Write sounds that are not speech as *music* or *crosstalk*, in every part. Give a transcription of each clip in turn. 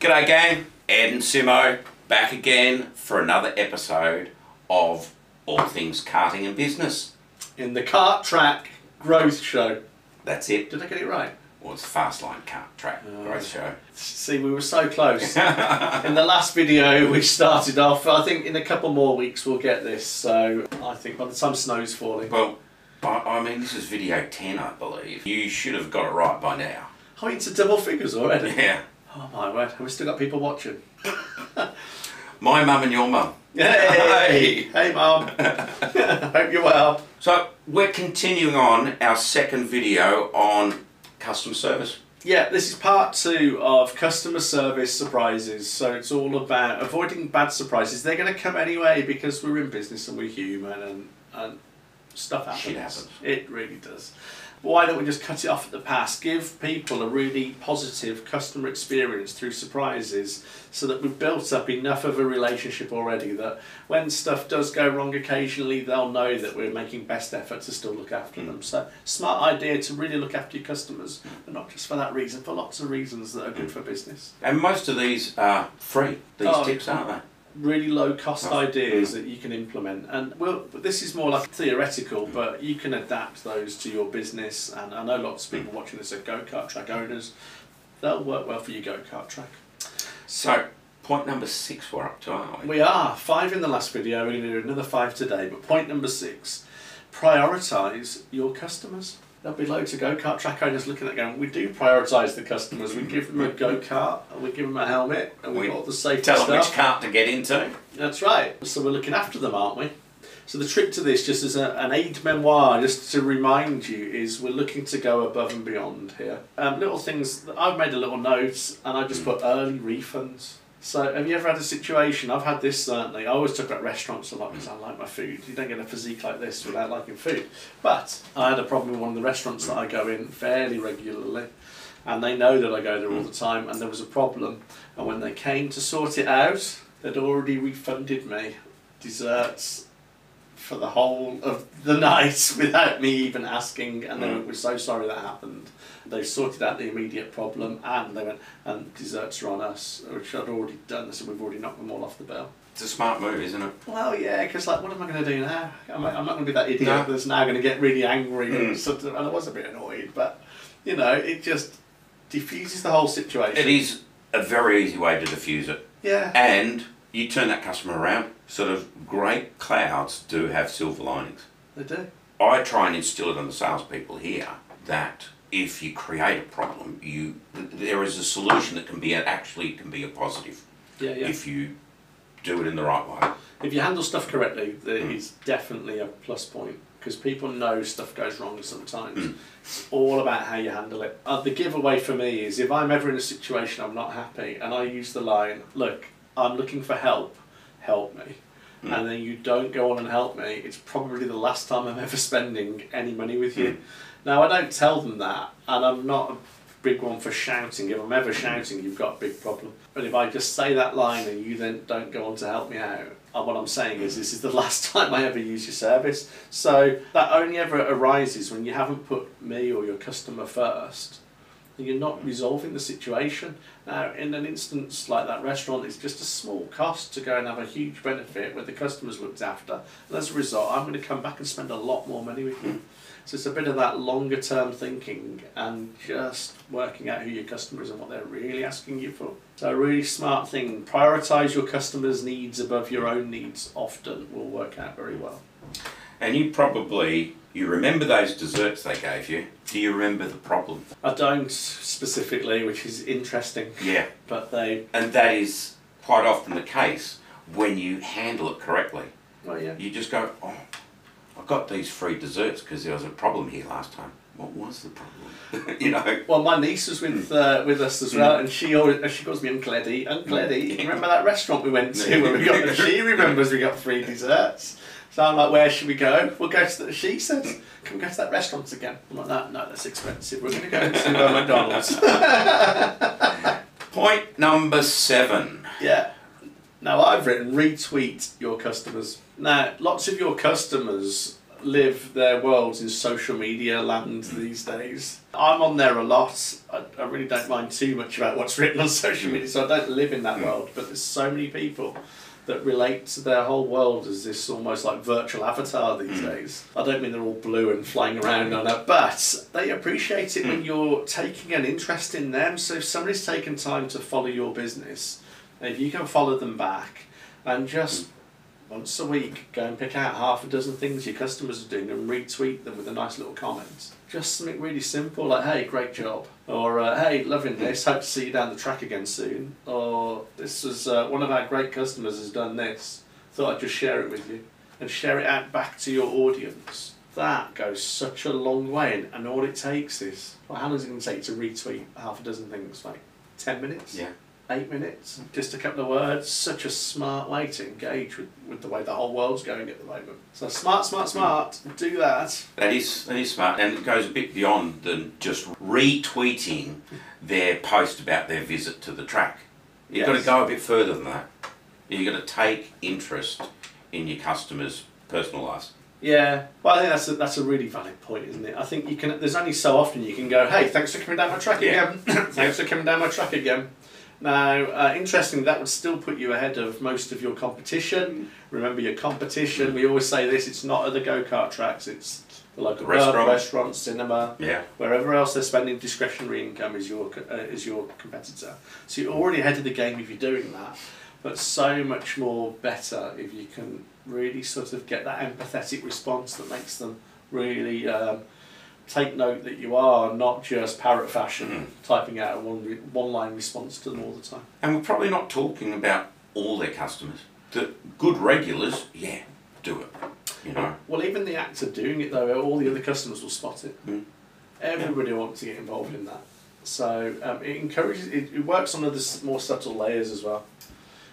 G'day gang, Ed and Simo back again for another episode of All Things Karting and Business. in the Kart Track Growth Show. That's it. Did I get it right? Well, it's Fastline Kart Track Oh. Growth Show. See, we were so close. *laughs* in the last video, we started off. I think in a couple more weeks we'll get this. So I think by the time snow's falling. Well, I, I mean, this is video 10, I believe. You should have got it right by now. Oh, a double figures already. Yeah. Oh my word, have we still got people watching? *coughs* My mum and your mum. Hey, hey, mum. *laughs* Hope you're well. So, we're continuing on our second video on customer service. Yeah, this is part two of customer service surprises. So it's all about avoiding bad surprises. They're going to come anyway because we're in business and we're human and, and stuff happens. Shit happens. It really does. Why don't we just cut it off at the pass? Give people a really positive customer experience through surprises so that we've built up enough of a relationship already that when stuff does go wrong occasionally, they'll know that we're making best effort to still look after them. Mm. So, smart idea to really look after your customers, but not just for that reason, for lots of reasons that are good mm. for business. And most of these are free, these Oh, tips, aren't they? Really low cost ideas that you can implement, and well, this is more like theoretical, but you can adapt those to your business. And I know lots of people watching this are go kart track owners; they'll work well for your go kart track. So, point number six we're up to, aren't we? We are five in the last video. We're going to do another five today. But point number six: prioritize your customers. There'll be loads of go kart track owners looking at going, we do prioritise the customers. We give them a go kart, and we give them a helmet, and we all the safety Tell stuff. them which kart to get into. That's right. So we're looking after them, aren't we? So the trick to this, just as a, an aid memoir, just to remind you, is we're looking to go above and beyond here. Um, little things. I've made a little note, and I just put early refunds. So have you ever had a situation? I've had this certainly. I always talk about restaurants a lot because I like my food. You don't get a physique like this without liking food. But I had a problem with one of the restaurants that I go in fairly regularly, and they know that I go there all the time. And there was a problem, and when they came to sort it out, they'd already refunded me desserts for the whole of the night *laughs* without me even asking, and they Mm. went, "We're so sorry that happened." They sorted out the immediate problem, and they went, "And desserts are on us," which I'd already done. They said, "We've already knocked them all off the bill." It's a smart move, isn't it? Well, yeah, because like, what am I going to do now? I'm, I'm not going to be that idiot No. that's now going to get really angry. Mm. And, sort of, and I was a bit annoyed, but you know, it just diffuses the whole situation. It is a very easy way to diffuse it. Yeah. And you turn that customer around. Sort of great clouds do have silver linings. They do. I try and instill it on the salespeople here that if you create a problem, you there is a solution that can be actually can be a positive Yeah, yeah. if you do it in the right way. If you handle stuff correctly, there Mm. is definitely a plus point because people know stuff goes wrong sometimes. Mm. It's all about how you handle it. Uh, the giveaway for me is if I'm ever in a situation I'm not happy and I use the line, "Look, I'm looking for help. Help me." Mm. And then you don't go on and help me. It's probably the last time I'm ever spending any money with you. Mm. Now I don't tell them that, and I'm not a big one for shouting. If I'm ever shouting, you've got a big problem. But if I just say that line and you then don't go on to help me out, uh, what I'm saying is this is the *laughs* last time I ever use your service. So that only ever arises when you haven't put me or your customer first. And You're not resolving the situation. Now, in an instance like that restaurant, it's just a small cost to go and have a huge benefit where the customer's looked after. And as a result, I'm going to come back and spend a lot more money with you. So it's a bit of that longer term thinking and just working out who your customer is and what they're really asking you for. So a really smart thing, prioritize your customers' needs above your own needs often will work out very well. And you probably you remember those desserts they gave you. Do you remember the problem? I don't specifically, which is interesting, Yeah. but they And that is quite often the case when you handle it correctly. well yeah. You just go, oh, I got these free desserts because there was a problem here last time. What was the problem? *laughs* you know. Well, my niece was with hmm. uh, with us as hmm. well, and she always, uh, she calls me Uncle Eddie. Uncle hmm. Eddie, *laughs* remember that restaurant we went to *laughs* where we got? She remembers we got free desserts. So I'm like, where should we go? We'll go to. The, she said, can we go to that restaurant again? I'm like, no, no, that's expensive. We're going to go to *laughs* uh, McDonald's. *laughs* Point number seven. Yeah. Now I've written retweet your customers. Now lots of your customers live their worlds in social media land these days. I'm on there a lot. I, I really don't mind too much about what's *laughs* written on social media, so I don't live in that world. But there's so many people that relate to their whole world as this almost like virtual avatar these hmm. days. I don't mean they're all blue and flying around on it, but they appreciate it when hmm. you're taking an interest in them. So if somebody's taken time to follow your business, if you can follow them back and just hmm. once a week go and pick out half a dozen things your customers are doing and retweet them with a nice little comment. Just something really simple like, hey, great job. Or, uh, hey, loving this, hope to see you down the track again soon. Or, this was uh, one of our great customers has done this. Thought I'd just share it with you. And share it out back to your audience. That goes such a long way, and, and all it takes is, well, how long is it going to take to retweet half a dozen things? Like 10 minutes? Yeah. Eight minutes, just a couple of words. Such a smart way to engage with, with the way the whole world's going at the moment. So smart, smart, smart. Do that. That is that is smart, and it goes a bit beyond than just retweeting their post about their visit to the track. You've got to go a bit further than that. You've got to take interest in your customers' personal lives. Yeah. Well, I think that's a, that's a really valid point, isn't it? I think you can. There's only so often you can go, "Hey, thanks for coming down my track Yeah. again. *coughs* thanks for coming down my track again." Now, uh, interestingly, that would still put you ahead of most of your competition. Remember your competition. We always say this: it's not at the go kart tracks. It's the local pub, Restaurant. restaurant, cinema. Yeah. Wherever else they're spending discretionary income is your uh, is your competitor. So you're already ahead of the game if you're doing that. But so much more better if you can really sort of get that empathetic response that makes them really um, take note that you are not just parrot fashion typing out a one re- one line response to them all the time. And we're probably not talking about all their customers. The good regulars, yeah, do it. You know. Well, even the act of doing it though, all the other customers will spot it. Mm. Everybody wants to get involved in that. So um, it encourages. It, it works on other more subtle layers as well.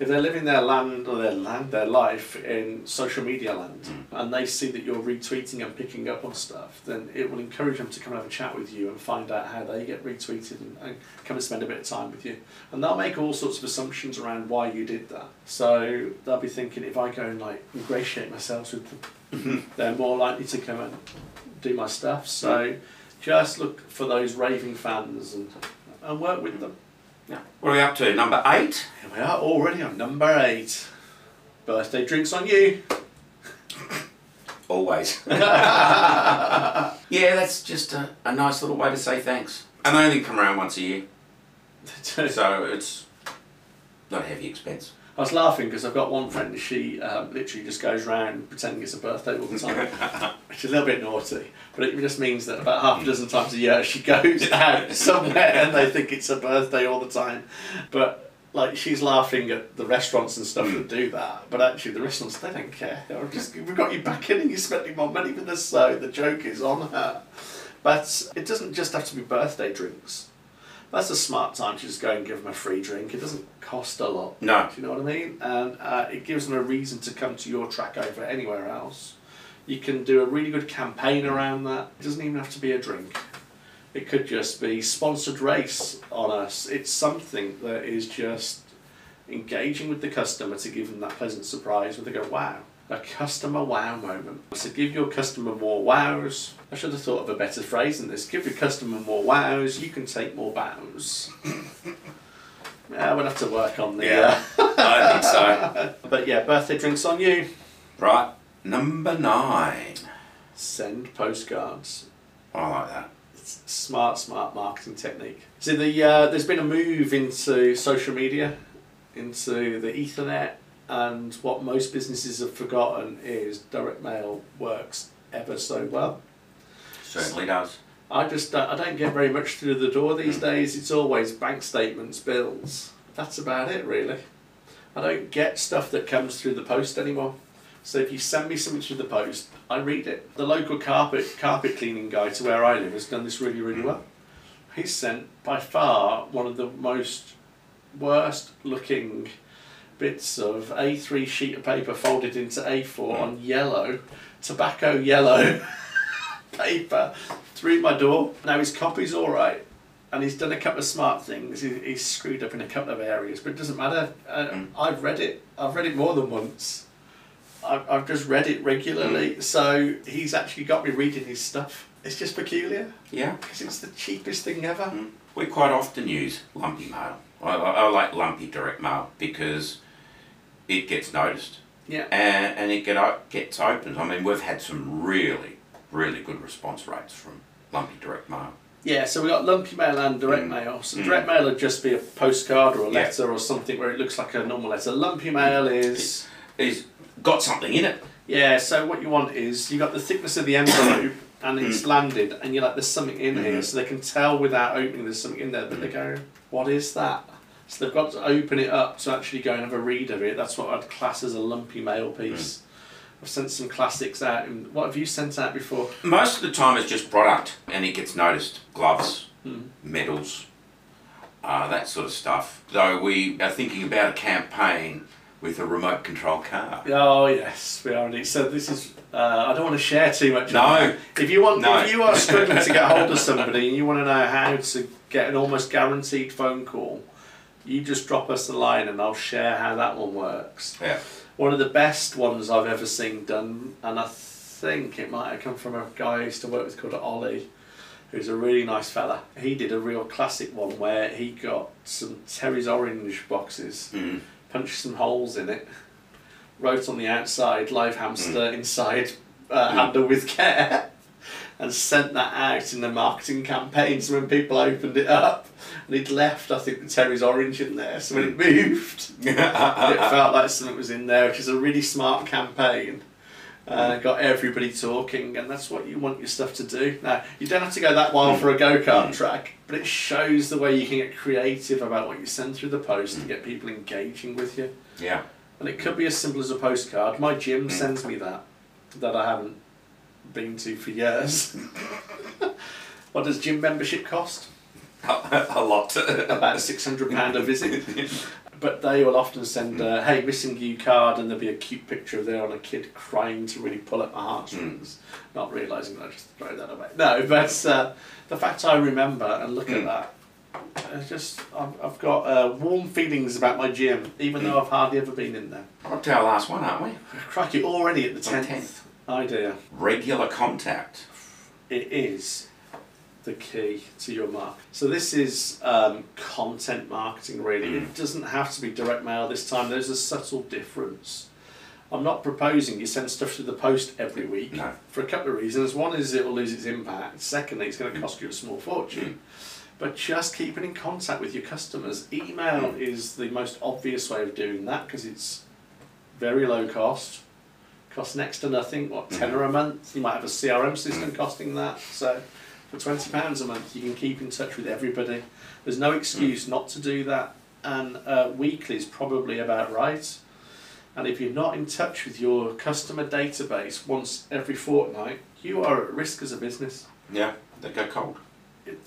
If they're living their land or their land, their life in social media land, mm. and they see that you're retweeting and picking up on stuff, then it will encourage them to come and have a chat with you and find out how they get retweeted and, and come and spend a bit of time with you. And they'll make all sorts of assumptions around why you did that. So they'll be thinking, if I go and like ingratiate myself with them, mm-hmm. they're more likely to come and do my stuff. So just look for those raving fans and, and work with them. Yeah. What are we up to? Number eight? Here we are already on number eight. Birthday drinks on you. Always. *laughs* *laughs* yeah, that's just a, a nice little way to say thanks. And they only come around once a year, so it's not a heavy expense. I was laughing because I've got one friend, she um, literally just goes around pretending it's a birthday all the time, *laughs* which is a little bit naughty. But it just means that about half a dozen times a year she *laughs* goes out somewhere and they think it's her birthday all the time. But like she's laughing at the restaurants and stuff that do that, but actually the restaurants they don't care. They're just we've got you back in and you're spending more money with us, so the joke is on her. But it doesn't just have to be birthday drinks. That's a smart time to just go and give them a free drink. It doesn't cost a lot. No. Do you know what I mean? And uh, it gives them a reason to come to your track over anywhere else. You can do a really good campaign around that. It doesn't even have to be a drink. It could just be sponsored race on us. It's something that is just engaging with the customer to give them that pleasant surprise where they go, wow, a customer wow moment. So give your customer more wows. I should have thought of a better phrase than this. Give your customer more wows, you can take more bows. *laughs* yeah, we'll have to work on the. Yeah. I think so. Uh, *laughs* but yeah, birthday drinks on you. Right, number nine. Send postcards. I like that. It's smart, smart marketing technique. So the uh, there's been a move into social media, into the Ethernet, and what most businesses have forgotten is direct mail works ever so well. Certainly does. I just don't, I don't get very much through the door these hmm. days. It's always bank statements, bills. That's about it, really. I don't get stuff that comes through the post anymore. So if you send me something through the post, I read it. The local carpet carpet cleaning guy to where I live has done this really, really hmm. well. He's sent by far one of the most worst looking bits of A3 sheet of paper folded into A4 on yellow, tobacco yellow *laughs* paper through my door. Now his copy's all right, and he's done a couple of smart things. He, he's screwed up in a couple of areas, but it doesn't matter. Uh, Mm. I've read it. I've read it more than once. I've, I've just read it regularly, so he's actually got me reading his stuff. It's just peculiar Yeah. because it's the cheapest thing ever. Mm. We quite often use lumpy mail. I, I, I like lumpy direct mail because it gets noticed Yeah. and, and it get, gets opened. I mean, we've had some really, really good response rates from lumpy direct mail. Yeah, so we got lumpy mail and direct Mm. mail. So Mm. direct mail would just be a postcard or a Yeah. letter or something where it looks like a normal letter. Lumpy mail is It's got something in it. yeah. So what you want is you got the thickness of the envelope *coughs* and it's landed, and you're like, there's something in here, Mhm. so they can tell without opening there's something in there. But they go, what is that? So they've got to open it up to actually go and have a read of it. That's what I'd class as a lumpy mail piece. I've sent some classics out. And what have you sent out before? Most of the time it's just product and it gets noticed. Gloves, Hmm. medals, uh, that sort of stuff. Though we are thinking about a campaign with a remote control car. Oh yes, we are indeed. So this is. Uh, I don't want to share too much. No. If you want, No. if you are struggling to get *laughs* hold of somebody and you want to know how to get an almost guaranteed phone call, you just drop us a line and I'll share how that one works. Yeah. One of the best ones I've ever seen done, and I think it might have come from a guy I used to work with called Ollie, who's a really nice fella. He did a real classic one where he got some Terry's orange boxes Mm. punched some holes in it, wrote on the outside live hamster inside uh, Mm. handle with care, *laughs* and sent that out in the marketing campaign. So when people opened it up, and he'd left, I think the Terry's orange in there. So when it moved, *laughs* it felt like something was in there, which is a really smart campaign. Uh, got everybody talking, and that's what you want your stuff to do. Now, you don't have to go that wild for a go kart track, but it shows the way you can get creative about what you send through the post to get people engaging with you. yeah. And it could be as simple as a postcard. My gym Mm. sends me that, that I haven't been to for years. *laughs* what does gym membership cost? a lot. *laughs* About £600 a visit. *laughs* But they will often send a hey missing you card and there'll be a cute picture of there on a kid crying to really pull at my heartstrings, not realising that I just throw that away. No, but uh, the fact I remember and look at Mm. that, it's just I've, I've got uh, warm feelings about my gym, even though I've hardly ever been in there. Up to our last one, aren't we? Crikey, already at the On tenth idea. Regular contact. It is the key to your mark. So this is um, content marketing. Really, it mm. doesn't have to be direct mail this time. There's a subtle difference. I'm not proposing you send stuff through the post every week No. for a couple of reasons. One is it will lose its impact. Secondly, it's going to mm. cost you a small fortune. Mm. But just keeping in contact with your customers. Email is the most obvious way of doing that because it's very low cost. Costs next to nothing. What tenner a month? You might have a CRM system costing that. So for twenty pounds a month, you can keep in touch with everybody. There's no excuse not to do that. And uh, weekly is probably about right. And if you're not in touch with your customer database once every fortnight, you are at risk as a business Yeah, they go cold.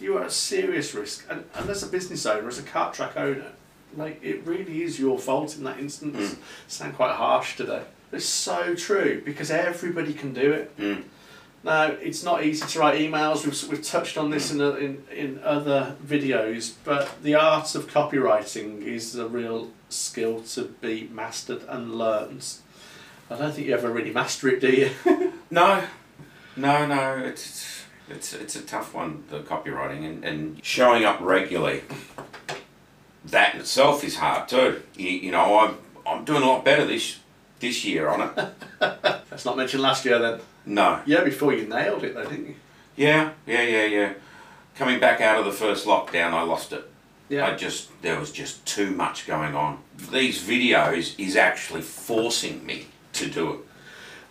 you are at serious risk, and, and as a business owner, as a kart track owner, like it really is your fault in that instance. Mm. Sound quite harsh today. It's so true because everybody can do it. Mm. Now it's not easy to write emails. We've, we've touched on this in, a, in in other videos, but the art of copywriting is a real skill to be mastered and learned. I don't think you ever really master it, do you? *laughs* No, no, no. It's it's it's a tough one. The copywriting and, and showing up regularly. That in itself is hard too. You, you know, I'm I'm doing a lot better this this year on it. *laughs* Let's not mentioned last year then. No. Yeah, before you nailed it though, didn't you? Yeah, yeah, yeah, yeah. Coming back out of the first lockdown, I lost it. Yeah. I just there was just too much going on. These videos is actually forcing me to do it.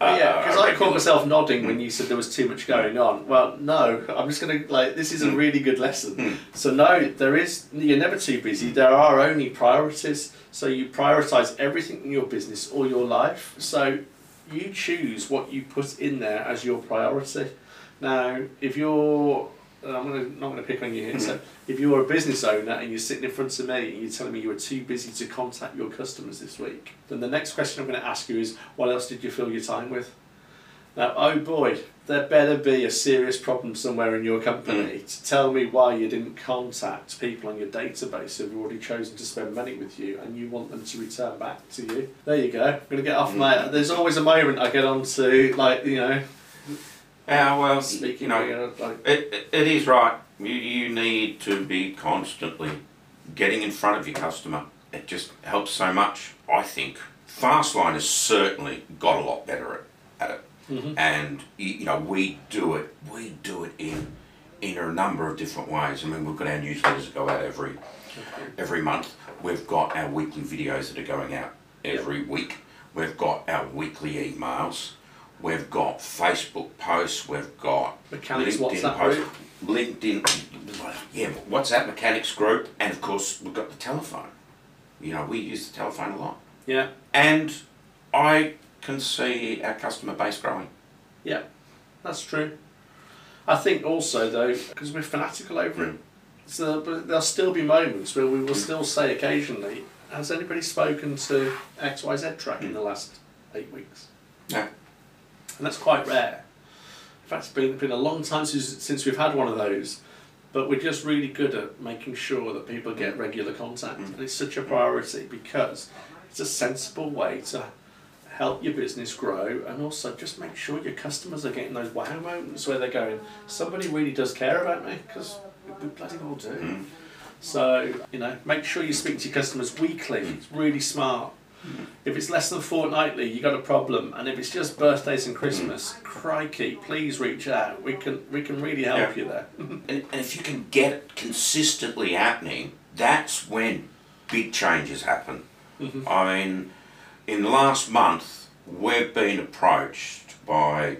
Yeah, Uh, because I caught myself nodding when you said there was too much going on. Well, no, I'm just gonna like this is a Mm. really good lesson. Mm. So no, there is you're never too busy. There are only priorities. So you prioritize everything in your business or your life. So you choose what you put in there as your priority. Now, if you're Uh, I'm gonna, not going to pick on you here. So, if you're a business owner and you're sitting in front of me and you're telling me you were too busy to contact your customers this week, then the next question I'm going to ask you is, what else did you fill your time with? Now, oh boy, there better be a serious problem somewhere in your company mm. to tell me why you didn't contact people on your database who've already chosen to spend money with you and you want them to return back to you. There you go. I'm gonna get off mm. my. There's always a moment I get onto like you know Yeah, well, speaking. you know, It, it, it is right. You, you need to be constantly getting in front of your customer. It just helps so much, I think. Fastline has certainly got a lot better at, at it. Mhm. And, you, you know, we do it, we do it in, in a number of different ways. I mean, we've got our newsletters that go out every, every month. We've got our weekly videos that are going out every week. We've got our weekly emails. We've got Facebook posts. We've got Mechanics LinkedIn WhatsApp posts. group. LinkedIn, yeah, WhatsApp mechanics group, and of course we've got the telephone. You know, we use the telephone a lot, yeah, and I can see our customer base growing. yeah, that's true. I think also though because we're fanatical over it, mm. so there'll still be moments where we will mm. still say occasionally, "Has anybody spoken to X Y Z track in mm. the last eight weeks?" Yeah. And that's quite rare. In fact, it's been, been a long time since, since we've had one of those, but we're just really good at making sure that people get regular contact, and it's such a priority because it's a sensible way to help your business grow and also just make sure your customers are getting those wow moments where they're going, somebody really does care about me because we bloody well do. Mm. So, you know, make sure you speak to your customers weekly. It's really smart. If it's less than fortnightly, you got a problem. And if it's just birthdays and Christmas, crikey, please reach out. We can we can really help Yeah. you there. *laughs* And, and if you can get it consistently happening, that's when big changes happen. Mhm. I mean, in the last month, we've been approached by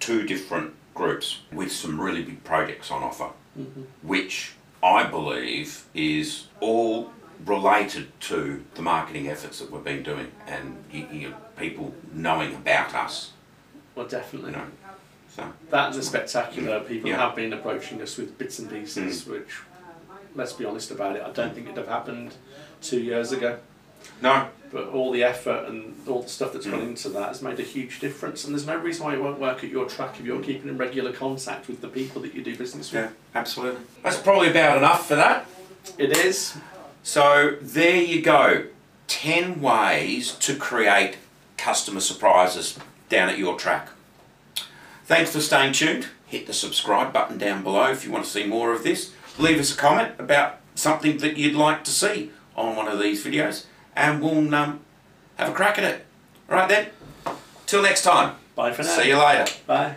two different groups with some really big projects on offer, Mhm. which I believe is all related to the marketing efforts that we've been doing and you, you, people knowing about us, Well, definitely. you know. So, That is spectacular. Mm. People Yeah. have been approaching us with bits and pieces, mm. which, let's be honest about it, I don't think it'd have happened two years ago. no, But all the effort and all the stuff that's gone mm. into that has made a huge difference. And there's no reason why it won't work at your track if you're keeping in regular contact with the people that you do business with. yeah, absolutely. That's probably about enough for that. It is. So there you go. 10 ways to create customer surprises down at your track. Thanks for staying tuned. Hit the subscribe button down below if you want to see more of this. Leave us a comment about something that you'd like to see on one of these videos and we'll um, have a crack at it. All right then. Till next time. Bye for now. See you later. Bye.